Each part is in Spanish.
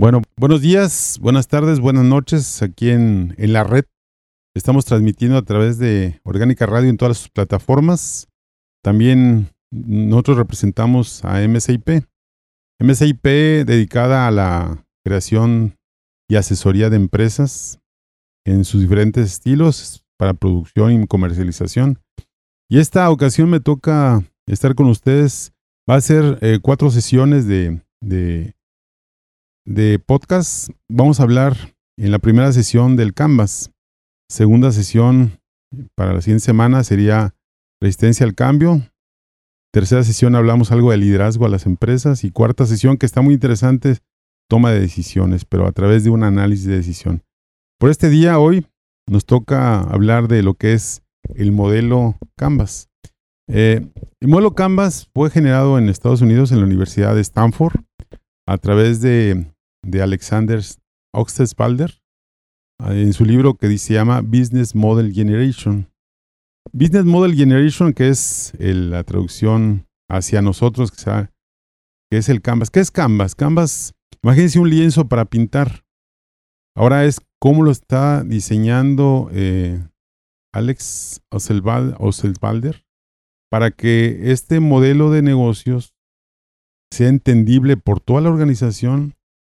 Bueno, buenos días, buenas tardes, buenas noches aquí en, en la red. Estamos transmitiendo a través de Orgánica Radio en todas sus plataformas. También nosotros representamos a MSIP. MSIP dedicada a la creación y asesoría de empresas en sus diferentes estilos para producción y comercialización. Y esta ocasión me toca estar con ustedes. Va a ser eh, cuatro sesiones de, de de podcast vamos a hablar en la primera sesión del Canvas. Segunda sesión para la siguiente semana sería resistencia al cambio. Tercera sesión hablamos algo de liderazgo a las empresas. Y cuarta sesión que está muy interesante, toma de decisiones, pero a través de un análisis de decisión. Por este día, hoy, nos toca hablar de lo que es el modelo Canvas. Eh, el modelo Canvas fue generado en Estados Unidos en la Universidad de Stanford a través de, Alexander Oxenspalder en su libro que se llama Business Model Generation. Business Model Generation, que es la traducción hacia nosotros, que, es el Canvas. ¿Qué es Canvas? Canvas, imagínense un lienzo para pintar. Ahora es cómo lo está diseñando eh, Alex Oxenspalder para que este modelo de negocios sea entendible por toda la organización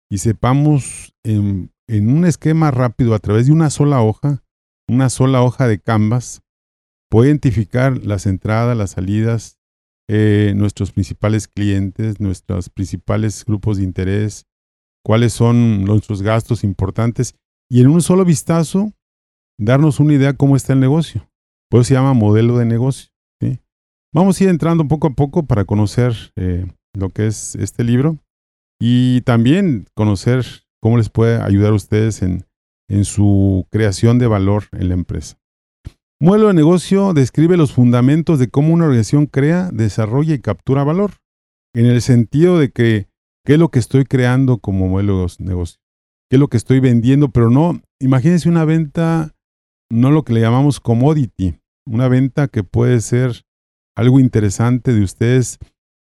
y sepamos en, un esquema rápido a través de una sola hoja, una sola hoja de Canvas, puede identificar las entradas, las salidas, eh, nuestros principales clientes, nuestros principales grupos de interés, cuáles son nuestros gastos importantes y en un solo vistazo darnos una idea cómo está el negocio. Por eso se llama modelo de negocio. Vamos a ir entrando poco a poco para conocer eh, lo que es este libro y también conocer cómo les puede ayudar a ustedes en, en su creación de valor en la empresa. Modelo de negocio describe los fundamentos de cómo una organización crea, desarrolla y captura valor, en el sentido de que qué es lo que estoy creando como modelo de negocio, qué es lo que estoy vendiendo, pero no, imagínense una venta, no lo que le llamamos commodity, una venta que puede ser algo interesante de ustedes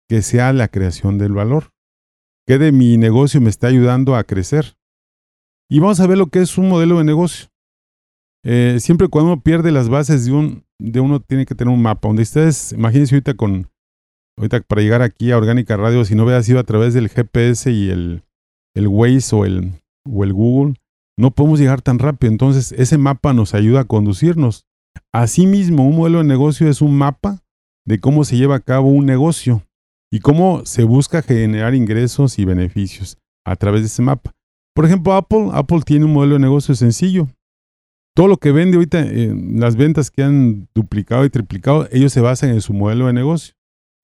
que sea la creación del valor. ¿Qué de mi negocio me está ayudando a crecer? Y vamos a ver lo que es un modelo de negocio. Eh, siempre cuando uno pierde las bases de un, de uno tiene que tener un mapa. Donde ustedes, imagínense ahorita con, ahorita para llegar aquí a Orgánica Radio, si no hubiera sido a través del GPS y el, el Waze o el, o el Google, no podemos llegar tan rápido. Entonces, ese mapa nos ayuda a conducirnos. Asimismo, un modelo de negocio es un mapa de cómo se lleva a cabo un negocio y cómo se busca generar ingresos y beneficios a través de ese mapa. Por ejemplo, Apple, Apple tiene un modelo de negocio sencillo. Todo lo que vende ahorita, las ventas que han duplicado y triplicado, ellos se basan en su modelo de negocio,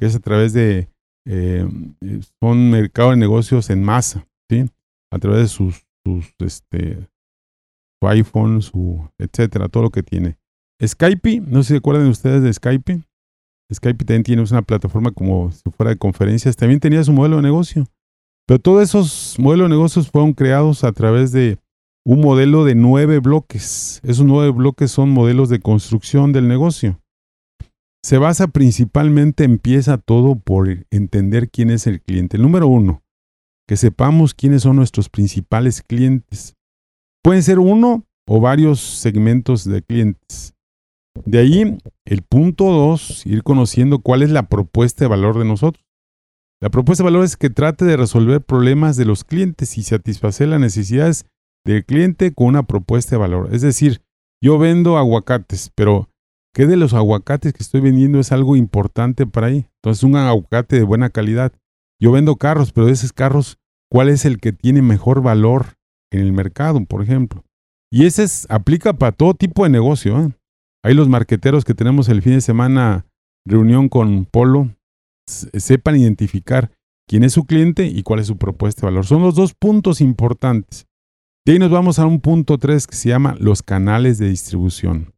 que es a través de, eh, son mercado de negocios en masa, ¿sí? A través de sus, sus este, su iPhone, su, etcétera, todo lo que tiene. Skype, no sé si se acuerdan ustedes de Skype. Skype también tiene una plataforma como si fuera de conferencias, también tenía su modelo de negocio. Pero todos esos modelos de negocios fueron creados a través de un modelo de nueve bloques. Esos nueve bloques son modelos de construcción del negocio. Se basa principalmente, empieza todo por entender quién es el cliente. El número uno, que sepamos quiénes son nuestros principales clientes. Pueden ser uno o varios segmentos de clientes. De ahí, el punto dos, ir conociendo cuál es la propuesta de valor de nosotros. La propuesta de valor es que trate de resolver problemas de los clientes y satisfacer las necesidades del cliente con una propuesta de valor. Es decir, yo vendo aguacates, pero ¿qué de los aguacates que estoy vendiendo es algo importante para ahí? Entonces, un aguacate de buena calidad. Yo vendo carros, pero de esos carros, ¿cuál es el que tiene mejor valor en el mercado, por ejemplo? Y ese aplica para todo tipo de negocio. ¿eh? Ahí los marqueteros que tenemos el fin de semana reunión con Polo sepan identificar quién es su cliente y cuál es su propuesta de valor. Son los dos puntos importantes. De ahí nos vamos a un punto tres que se llama los canales de distribución.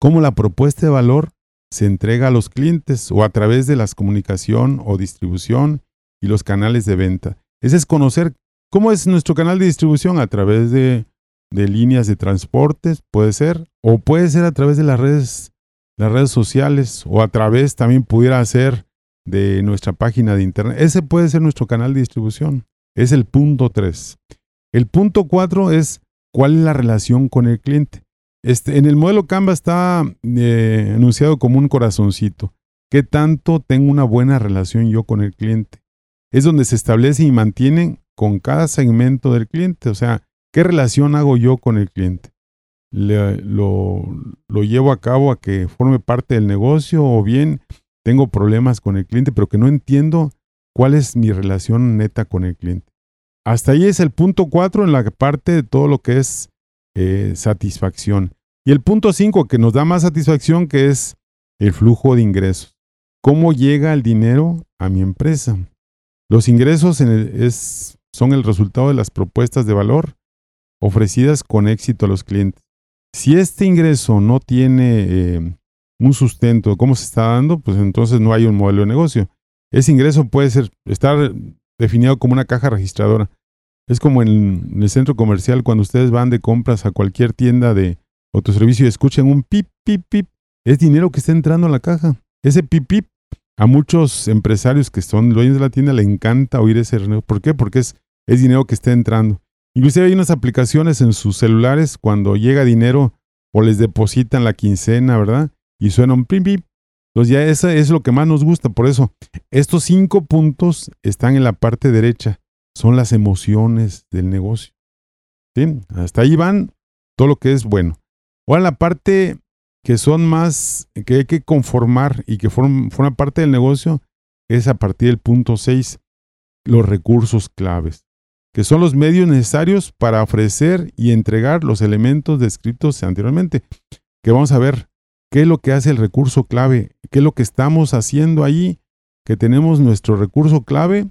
Cómo la propuesta de valor se entrega a los clientes o a través de la comunicación o distribución y los canales de venta. Ese es conocer cómo es nuestro canal de distribución a través de de líneas de transportes, puede ser, o puede ser a través de las redes, las redes sociales, o a través también pudiera ser de nuestra página de internet. Ese puede ser nuestro canal de distribución. Es el punto 3. El punto 4 es cuál es la relación con el cliente. Este, en el modelo Canva está eh, anunciado como un corazoncito. ¿Qué tanto tengo una buena relación yo con el cliente? Es donde se establece y mantiene con cada segmento del cliente. O sea, ¿qué relación hago yo con el cliente? lo, lo llevo a cabo a que forme parte del negocio o bien tengo problemas con el cliente, pero que no entiendo cuál es mi relación neta con el cliente. Hasta ahí es el punto 4 en la parte de todo lo que es eh, satisfacción. Y el punto 5 que nos da más satisfacción que es el flujo de ingresos. ¿Cómo llega el dinero a mi empresa? Los ingresos es, son el resultado de las propuestas de valor ofrecidas con éxito a los clientes. Si este ingreso no tiene eh, un sustento, cómo se está dando, pues entonces no hay un modelo de negocio. Ese ingreso puede ser, estar definido como una caja registradora. Es como en, el centro comercial cuando ustedes van de compras a cualquier tienda de autoservicio y escuchan un pip, pip, pip. Es dinero que está entrando a la caja. Ese pip, pip, a muchos empresarios que son dueños de la tienda le encanta oír ese. ¿Por qué? Porque es, es dinero que está entrando. Inclusive hay unas aplicaciones en sus celulares cuando llega dinero o les depositan la quincena, ¿verdad? Y suena un pip, pip. Entonces ya eso es lo que más nos gusta. Por eso, estos cinco puntos están en la parte derecha. Son las emociones del negocio. Hasta ahí van todo lo que es bueno. Ahora la parte que son más, que hay que conformar y que forman, forman parte del negocio, es a partir del punto 6, los recursos claves, que son los medios necesarios para ofrecer y entregar los elementos descritos anteriormente, que vamos a ver ¿Qué es lo que hace el recurso clave? ¿Qué es lo que estamos haciendo ahí? Que tenemos nuestro recurso clave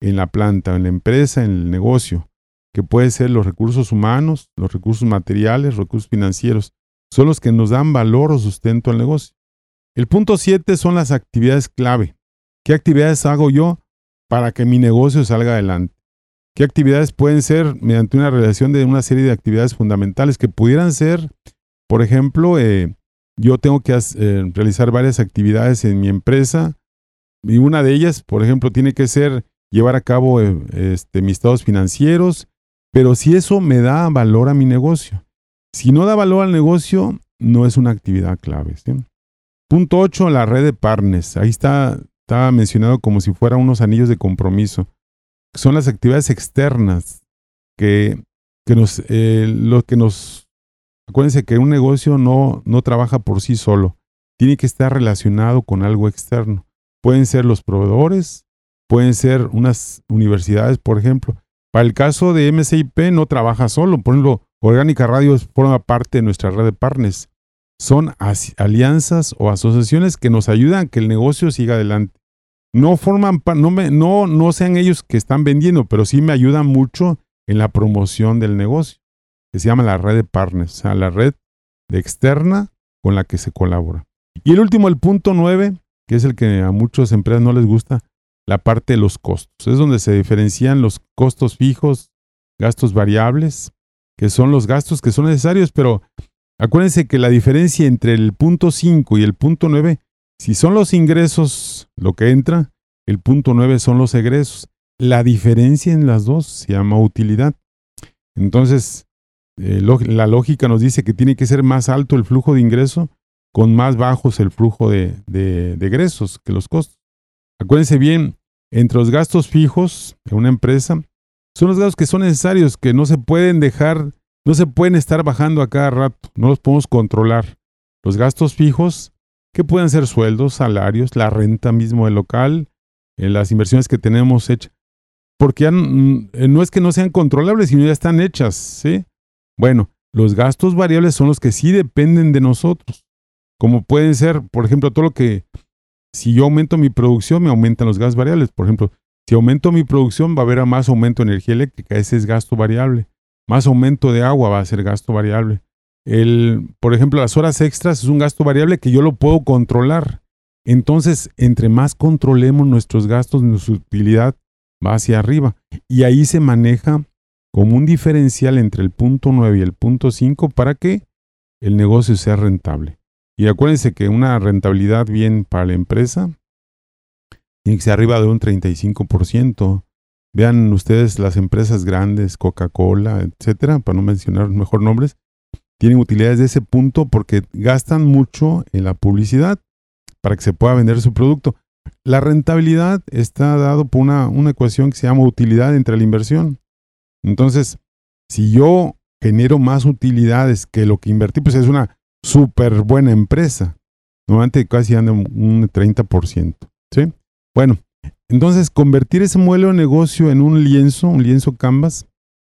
en la planta, en la empresa, en el negocio, que puede ser los recursos humanos, los recursos materiales, recursos financieros. Son los que nos dan valor o sustento al negocio. El punto 7 son las actividades clave. ¿Qué actividades hago yo para que mi negocio salga adelante? ¿Qué actividades pueden ser mediante una relación de una serie de actividades fundamentales que pudieran ser, por ejemplo, eh, yo tengo que eh, realizar varias actividades en mi empresa y una de ellas, por ejemplo, tiene que ser llevar a cabo eh, este, mis estados financieros, pero si eso me da valor a mi negocio. Si no da valor al negocio, no es una actividad clave. Punto 8, la red de partners. Ahí está, está mencionado como si fueran unos anillos de compromiso. Son las actividades externas que, que nos, eh, lo que nos Acuérdense que un negocio no, no trabaja por sí solo, tiene que estar relacionado con algo externo. Pueden ser los proveedores, pueden ser unas universidades, por ejemplo. Para el caso de MCIP no trabaja solo, por ejemplo, Orgánica Radio forma parte de nuestra red de partners. Son alianzas o asociaciones que nos ayudan a que el negocio siga adelante. No forman, no, no, no sean ellos que están vendiendo, pero sí me ayudan mucho en la promoción del negocio que se llama la red de partners, o sea, la red de externa con la que se colabora. Y el último, el punto nueve, que es el que a muchas empresas no les gusta, la parte de los costos. Es donde se diferencian los costos fijos, gastos variables, que son los gastos que son necesarios, pero acuérdense que la diferencia entre el punto 5 y el punto 9, si son los ingresos lo que entra, el punto 9 son los egresos. La diferencia en las dos se llama utilidad. Entonces, eh, la lógica nos dice que tiene que ser más alto el flujo de ingreso con más bajos el flujo de, de, egresos que los costos. Acuérdense bien, entre los gastos fijos de una empresa, son los gastos que son necesarios, que no se pueden dejar, no se pueden estar bajando a cada rato, no los podemos controlar. Los gastos fijos, que pueden ser sueldos, salarios, la renta mismo del local, eh, las inversiones que tenemos hechas, porque mm, no es que no sean controlables, sino ya están hechas, ¿sí? Bueno, los gastos variables son los que sí dependen de nosotros. Como pueden ser, por ejemplo, todo lo que, si yo aumento mi producción, me aumentan los gastos variables. Por ejemplo, si aumento mi producción, va a haber más aumento de energía eléctrica, ese es gasto variable. Más aumento de agua va a ser gasto variable. El, por ejemplo, las horas extras es un gasto variable que yo lo puedo controlar. Entonces, entre más controlemos nuestros gastos, nuestra utilidad va hacia arriba. Y ahí se maneja como un diferencial entre el punto 9 y el punto 5 para que el negocio sea rentable. Y acuérdense que una rentabilidad bien para la empresa tiene que ser arriba de un 35%. Vean ustedes las empresas grandes, Coca-Cola, etcétera, para no mencionar mejor nombres, tienen utilidades de ese punto porque gastan mucho en la publicidad para que se pueda vender su producto. La rentabilidad está dado por una, una ecuación que se llama utilidad entre la inversión. Entonces, si yo genero más utilidades que lo que invertí, pues es una súper buena empresa. Normalmente casi anda un 30%. ¿sí? Bueno, entonces convertir ese modelo de negocio en un lienzo, un lienzo Canvas,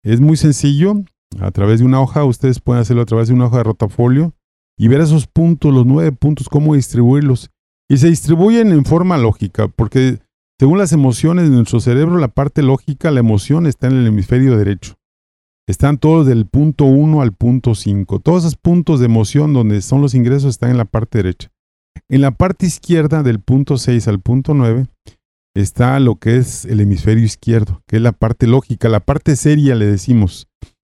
es muy sencillo. A través de una hoja, ustedes pueden hacerlo a través de una hoja de rotafolio y ver esos puntos, los nueve puntos, cómo distribuirlos. Y se distribuyen en forma lógica, porque según las emociones de nuestro cerebro, la parte lógica, la emoción está en el hemisferio derecho. Están todos del punto 1 al punto 5. Todos esos puntos de emoción donde son los ingresos están en la parte derecha. En la parte izquierda, del punto 6 al punto 9, está lo que es el hemisferio izquierdo, que es la parte lógica, la parte seria, le decimos,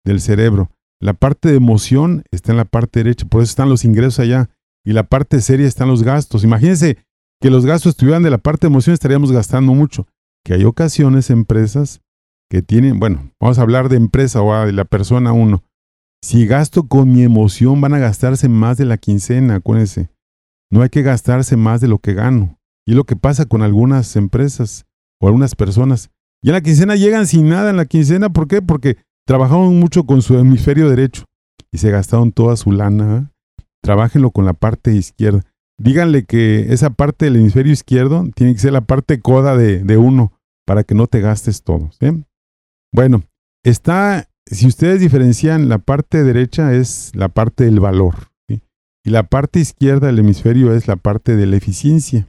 del cerebro. La parte de emoción está en la parte derecha, por eso están los ingresos allá. Y la parte seria están los gastos. Imagínense que los gastos estuvieran de la parte de emoción, estaríamos gastando mucho. Que hay ocasiones, empresas, que tienen, bueno, vamos a hablar de empresa o de la persona uno. Si gasto con mi emoción, van a gastarse más de la quincena, acuérdense. No hay que gastarse más de lo que gano. Y es lo que pasa con algunas empresas o algunas personas. Y en la quincena llegan sin nada en la quincena. ¿Por qué? Porque trabajaron mucho con su hemisferio derecho y se gastaron toda su lana. Trabájenlo con la parte izquierda. Díganle que esa parte del hemisferio izquierdo tiene que ser la parte coda de, uno para que no te gastes todo. Bueno, está, si ustedes diferencian, la parte derecha es la parte del valor y la parte izquierda del hemisferio es la parte de la eficiencia.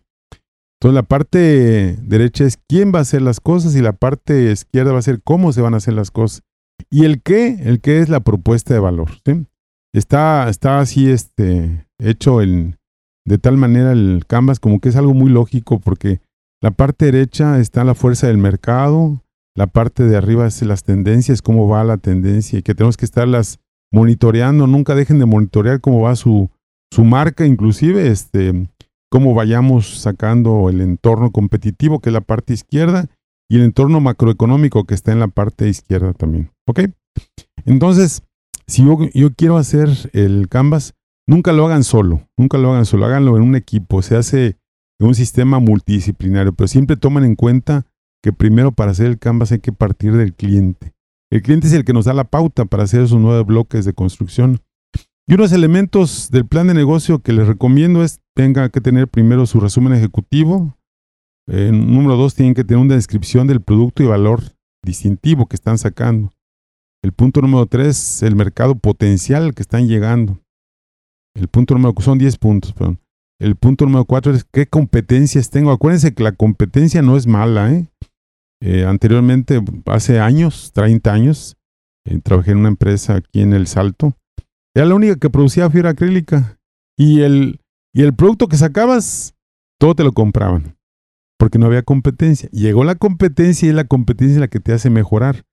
Entonces la parte derecha es quién va a hacer las cosas y la parte izquierda va a ser cómo se van a hacer las cosas. Y el qué, el qué es la propuesta de valor. Está, está así este, hecho el, de tal manera el canvas como que es algo muy lógico porque la parte derecha está la fuerza del mercado, la parte de arriba es las tendencias, cómo va la tendencia y que tenemos que estarlas monitoreando. Nunca dejen de monitorear cómo va su, su marca, inclusive este, cómo vayamos sacando el entorno competitivo, que es la parte izquierda, y el entorno macroeconómico, que está en la parte izquierda también. ¿Ok? Entonces, si yo, yo quiero hacer el Canvas, nunca lo hagan solo, nunca lo hagan solo, háganlo en un equipo. Se hace en un sistema multidisciplinario, pero siempre tomen en cuenta que primero para hacer el Canvas hay que partir del cliente. El cliente es el que nos da la pauta para hacer esos nueve bloques de construcción. Y unos elementos del plan de negocio que les recomiendo es tenga que tener primero su resumen ejecutivo. Número dos, tienen que tener una descripción del producto y valor distintivo que están sacando. El punto número tres, el mercado potencial que están llegando. El punto número son 10 puntos, perdón. El punto número cuatro es qué competencias tengo. Acuérdense que la competencia no es mala, ¿eh? Eh, anteriormente, hace años, 30 años, eh, trabajé en una empresa aquí en El Salto. Era la única que producía fibra acrílica. Y el, y el producto que sacabas, todo te lo compraban. Porque no había competencia. Llegó la competencia y es la competencia la que te hace mejorar.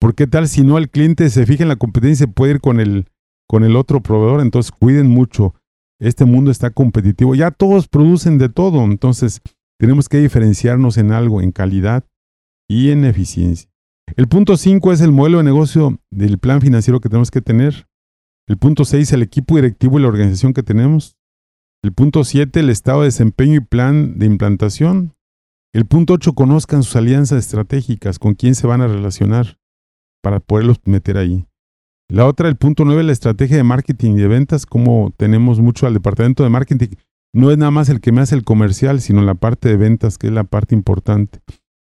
¿Por qué tal si no el cliente se fija en la competencia y puede ir con el, con el otro proveedor? Entonces cuiden mucho. Este mundo está competitivo. Ya todos producen de todo. Entonces tenemos que diferenciarnos en algo, en calidad y en eficiencia. El punto 5 es el modelo de negocio del plan financiero que tenemos que tener. El punto 6, el equipo directivo y la organización que tenemos. El punto 7, el estado de desempeño y plan de implantación. El punto 8, conozcan sus alianzas estratégicas, con quién se van a relacionar para poderlos meter ahí. La otra, el punto 9, la estrategia de marketing y de ventas, como tenemos mucho al departamento de marketing. No es nada más el que me hace el comercial, sino la parte de ventas, que es la parte importante.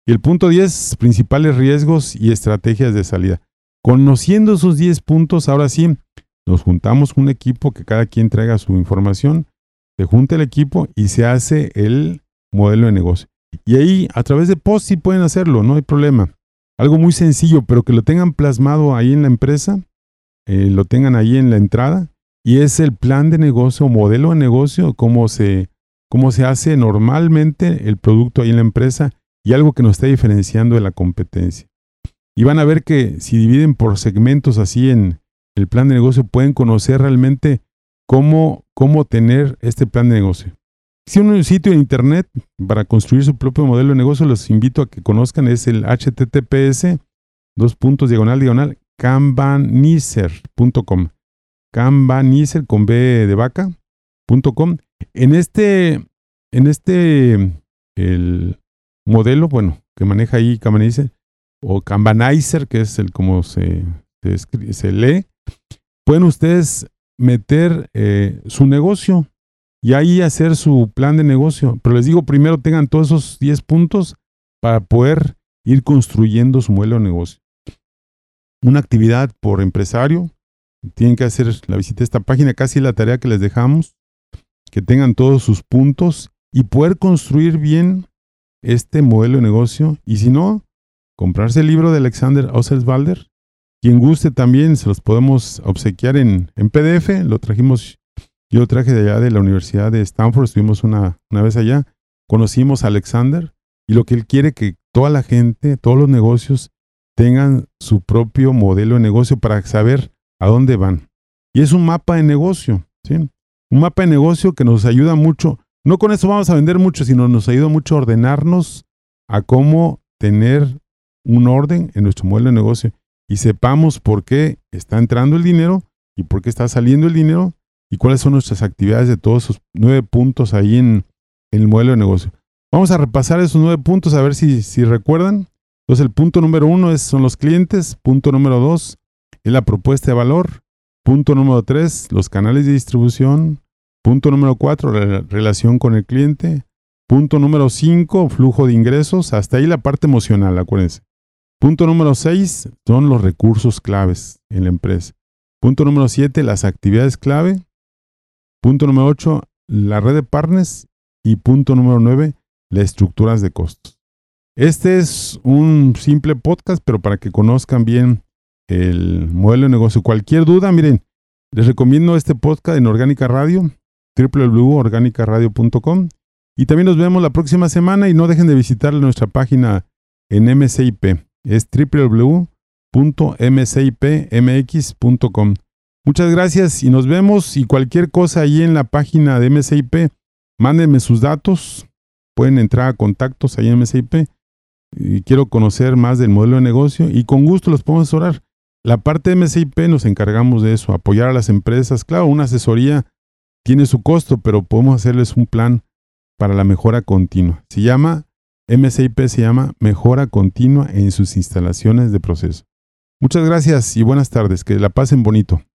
Y el punto 10, principales riesgos y estrategias de salida. Conociendo esos 10 puntos, ahora sí, nos juntamos un equipo que cada quien traiga su información, se junta el equipo y se hace el modelo de negocio. Y ahí, a través de post, sí pueden hacerlo, no hay problema. Algo muy sencillo, pero que lo tengan plasmado ahí en la empresa, eh, lo tengan ahí en la entrada, y es el plan de negocio, modelo de negocio, cómo se, cómo se hace normalmente el producto ahí en la empresa y algo que nos está diferenciando de la competencia. Y van a ver que si dividen por segmentos así en el plan de negocio, pueden conocer realmente cómo, cómo tener este plan de negocio. Si un sitio en internet para construir su propio modelo de negocio, los invito a que conozcan, es el https dos puntos diagonal diagonal kanbanizer.com. Kanbanizer con B de vaca.com. En este, en este, el modelo, bueno, que maneja ahí Kanbanizer, o Kanbanizer, que es el como se, se, lee, pueden ustedes meter eh, su negocio y ahí hacer su plan de negocio. Pero les digo, primero tengan todos esos 10 puntos para poder ir construyendo su modelo de negocio. Una actividad por empresario, tienen que hacer la visita a esta página, casi la tarea que les dejamos, que tengan todos sus puntos y poder construir bien este modelo de negocio. Y si no, comprarse el libro de Alexander Osselsbalder. Quien guste también, se los podemos obsequiar en, en PDF. Lo trajimos yo lo traje de allá de la Universidad de Stanford, estuvimos una, una vez allá, conocimos a Alexander y lo que él quiere que toda la gente, todos los negocios tengan su propio modelo de negocio para saber a dónde van. Y es un mapa de negocio, ¿sí? Un mapa de negocio que nos ayuda mucho. No con eso vamos a vender mucho, sino nos ayuda mucho a ordenarnos a cómo tener un orden en nuestro modelo de negocio y sepamos por qué está entrando el dinero y por qué está saliendo el dinero y cuáles son nuestras actividades de todos esos nueve puntos ahí en, el modelo de negocio. Vamos a repasar esos nueve puntos a ver si, si recuerdan. Entonces el punto número uno son los clientes, punto número dos es la propuesta de valor, punto número tres, los canales de distribución, punto número cuatro, la relación con el cliente, punto número cinco, flujo de ingresos, hasta ahí la parte emocional, acuérdense. Punto número seis son los recursos claves en la empresa. Punto número siete, las actividades clave. Punto número 8, la red de partners. Y punto número 9, las estructuras de costos. Este es un simple podcast, pero para que conozcan bien el modelo de negocio. Cualquier duda, miren, les recomiendo este podcast en Orgánica Radio, www.organicaradio.com. Y también nos vemos la próxima semana y no dejen de visitar nuestra página en MCIP. Es www.mcipmx.com. Muchas gracias y nos vemos. Y cualquier cosa ahí en la página de MSIP, mándenme sus datos. Pueden entrar a contactos ahí en MSIP. Y quiero conocer más del modelo de negocio y con gusto los podemos asesorar. La parte de MSIP nos encargamos de eso, apoyar a las empresas. Claro, una asesoría tiene su costo, pero podemos hacerles un plan para la mejora continua. Se llama, MSIP se llama Mejora Continua en sus instalaciones de proceso. Muchas gracias y buenas tardes. Que la pasen bonito.